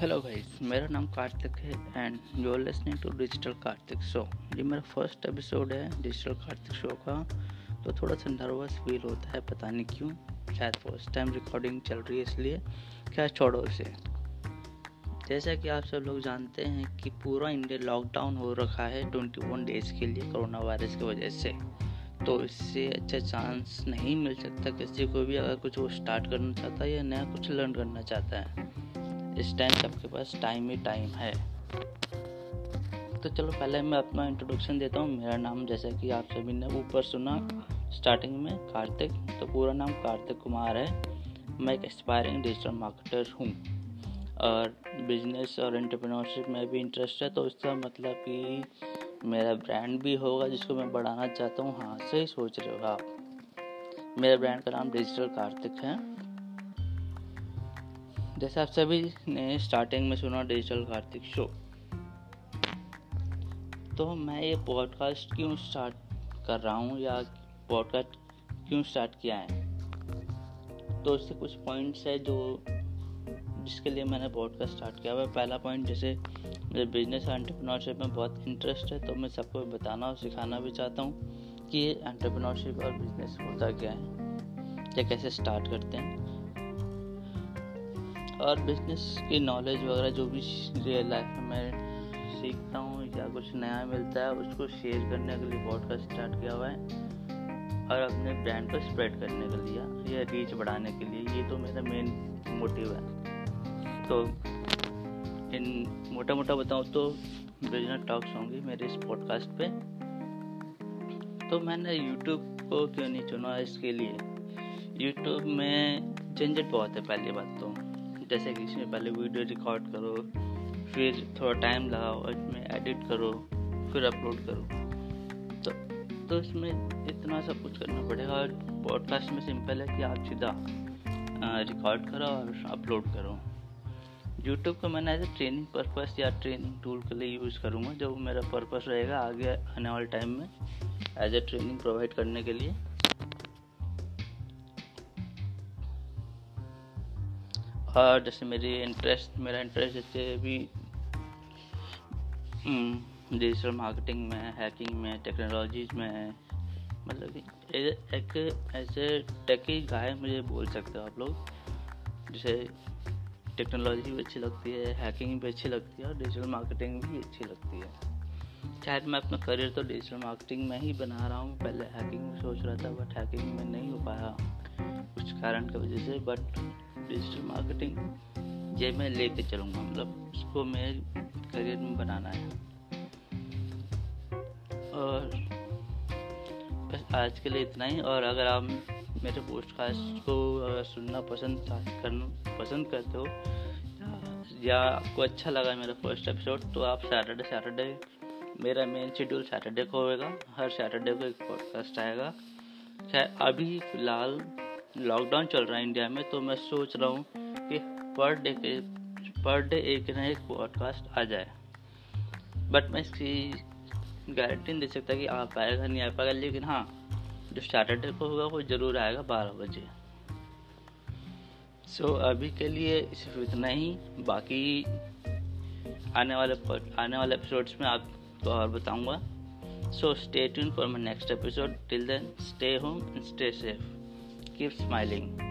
Hello guys मेरा नाम कार्तिक है and you are listening to digital Kartik show ये मेरा फ़र्स्ट एपिसोड है डिजिटल कार्तिक शो का तो थोड़ा सा नर्वस फील होता है, पता नहीं क्यों। शायद फ़र्स्ट टाइम रिकॉर्डिंग चल रही है, इसलिए क्या छोड़ो इसे। जैसा कि आप सब लोग जानते हैं कि पूरा इंडिया लॉकडाउन हो रखा है ट्वेंटी वन डेज़ के लिए कोरोना वायरस की वजह से। तो इससे अच्छा चांस नहीं मिल सकता, किसी को भी अगर कुछ वो स्टार्ट करना चाहता है या नया कुछ लर्न करना चाहता है। इस टाइम सबके पास टाइम ही टाइम है। तो चलो पहले मैं अपना इंट्रोडक्शन देता हूँ। मेरा नाम जैसा कि आप सभी ने ऊपर सुना स्टार्टिंग में, कार्तिक। तो पूरा नाम कार्तिक कुमार है। मैं एक एस्पायरिंग डिजिटल मार्केटर हूँ। और बिज़नेस और एंटरप्रेन्योरशिप में भी इंटरेस्ट है तो इसका मतलब कि मेरा ब्रांड भी होगा, जिसको मैं बढ़ाना चाहता हूँ। हाँ सही सोच रहे हो आप। मेरे ब्रांड का नाम डिजिटल कार्तिक है। जैसे आप सभी ने स्टार्टिंग में सुना डिजिटल कार्तिक शो तो मैं ये पॉडकास्ट क्यों स्टार्ट कर रहा हूँ या पॉडकास्ट क्यों स्टार्ट किया है? तो इससे कुछ पॉइंट्स है जो जिसके लिए मैंने पॉडकास्ट स्टार्ट किया हुआ पहला पॉइंट जैसे मुझे बिज़नेस एंटरप्रेन्योरशिप में बहुत इंटरेस्ट है तो मैं सबको बताना और सिखाना भी चाहता हूँ कि एंटरप्रेन्योरशिप और बिज़नेस होता क्या है, या कैसे स्टार्ट करते हैं। और बिज़नेस की नॉलेज वगैरह जो भी रियल लाइफ में मैं सीखता हूँ, या कुछ नया मिलता है, उसको शेयर करने के लिए पॉडकास्ट स्टार्ट किया हुआ है और अपने ब्रांड को स्प्रेड करने के लिए या रीच बढ़ाने के लिए, ये तो मेरा मेन मोटिव है। तो इन मोटा मोटा बताऊँ तो बिज़नेस टॉक्स होंगी मेरे इस पॉडकास्ट पे। तो मैंने यूट्यूब को क्यों नहीं चुना इसके लिए? यूट्यूब में झंझट बहुत है, पहली बात तो। जैसे कि इसमें पहले वीडियो रिकॉर्ड करो, फिर थोड़ा टाइम लगाओ इसमें एडिट करो, फिर अपलोड करो। तो तो इसमें इतना सब कुछ करना पड़ेगा, और पॉडकास्ट में सिंपल है कि आप सीधा रिकॉर्ड करो और अपलोड करो। यूट्यूब को मैंने एज ए ट्रेनिंग पर्पस या ट्रेनिंग टूल के लिए यूज़ करूँगा, जो मेरा पर्पस रहेगा आगे आने वाले टाइम में एज ए ट्रेनिंग प्रोवाइड करने के लिए। और जैसे मेरी इंटरेस्ट मेरा इंटरेस्ट जैसे अभी डिजिटल मार्केटिंग में हैकिंग में टेक्नोलॉजीज़ में है। मतलब एक ऐसे टेकी गाय मुझे बोल सकते हो आप लोग। जैसे टेक्नोलॉजी भी अच्छी लगती है हैकिंग भी अच्छी लगती है और डिजिटल मार्केटिंग भी अच्छी लगती है। शायद मैं अपना करियर तो डिजिटल मार्केटिंग में ही बना रहा हूँ। पहले हैकिंग सोच रहा था बट हैकिंग में नहीं हो पाया। कुछ कारण की वजह से बट डिजिटल मार्केटिंग ये मैं लेके चलूँगा। मतलब उसको मैं करियर में बनाना है। और बस आज के लिए इतना ही। और अगर आप मेरे पॉडकास्ट को सुनना पसंद करना पसंद करते हो, या आपको अच्छा लगा मेरा फ़र्स्ट एपिसोड तो आप सैटरडे सैटरडे मेरा मेन शेड्यूल सैटरडे को होएगा। हर सैटरडे को एक पॉडकास्ट आएगा। अभी फ़िलहाल लॉकडाउन चल रहा है इंडिया में तो मैं सोच रहा हूँ कि पर डे के पर डे एक ना एक पॉडकास्ट आ जाए। बट मैं इसकी गारंटी नहीं दे सकता कि आ पाएगा नहीं आ पाएगा लेकिन हाँ जो सैटरडे को होगा वो ज़रूर आएगा बारह बजे। सो so, अभी के लिए सिर्फ़ इतना ही। बाकी आने वाले आने वाले एपिसोड्स में आपको और बताऊँगा। So stay tune for my next episode till then stay home and stay safe keep smiling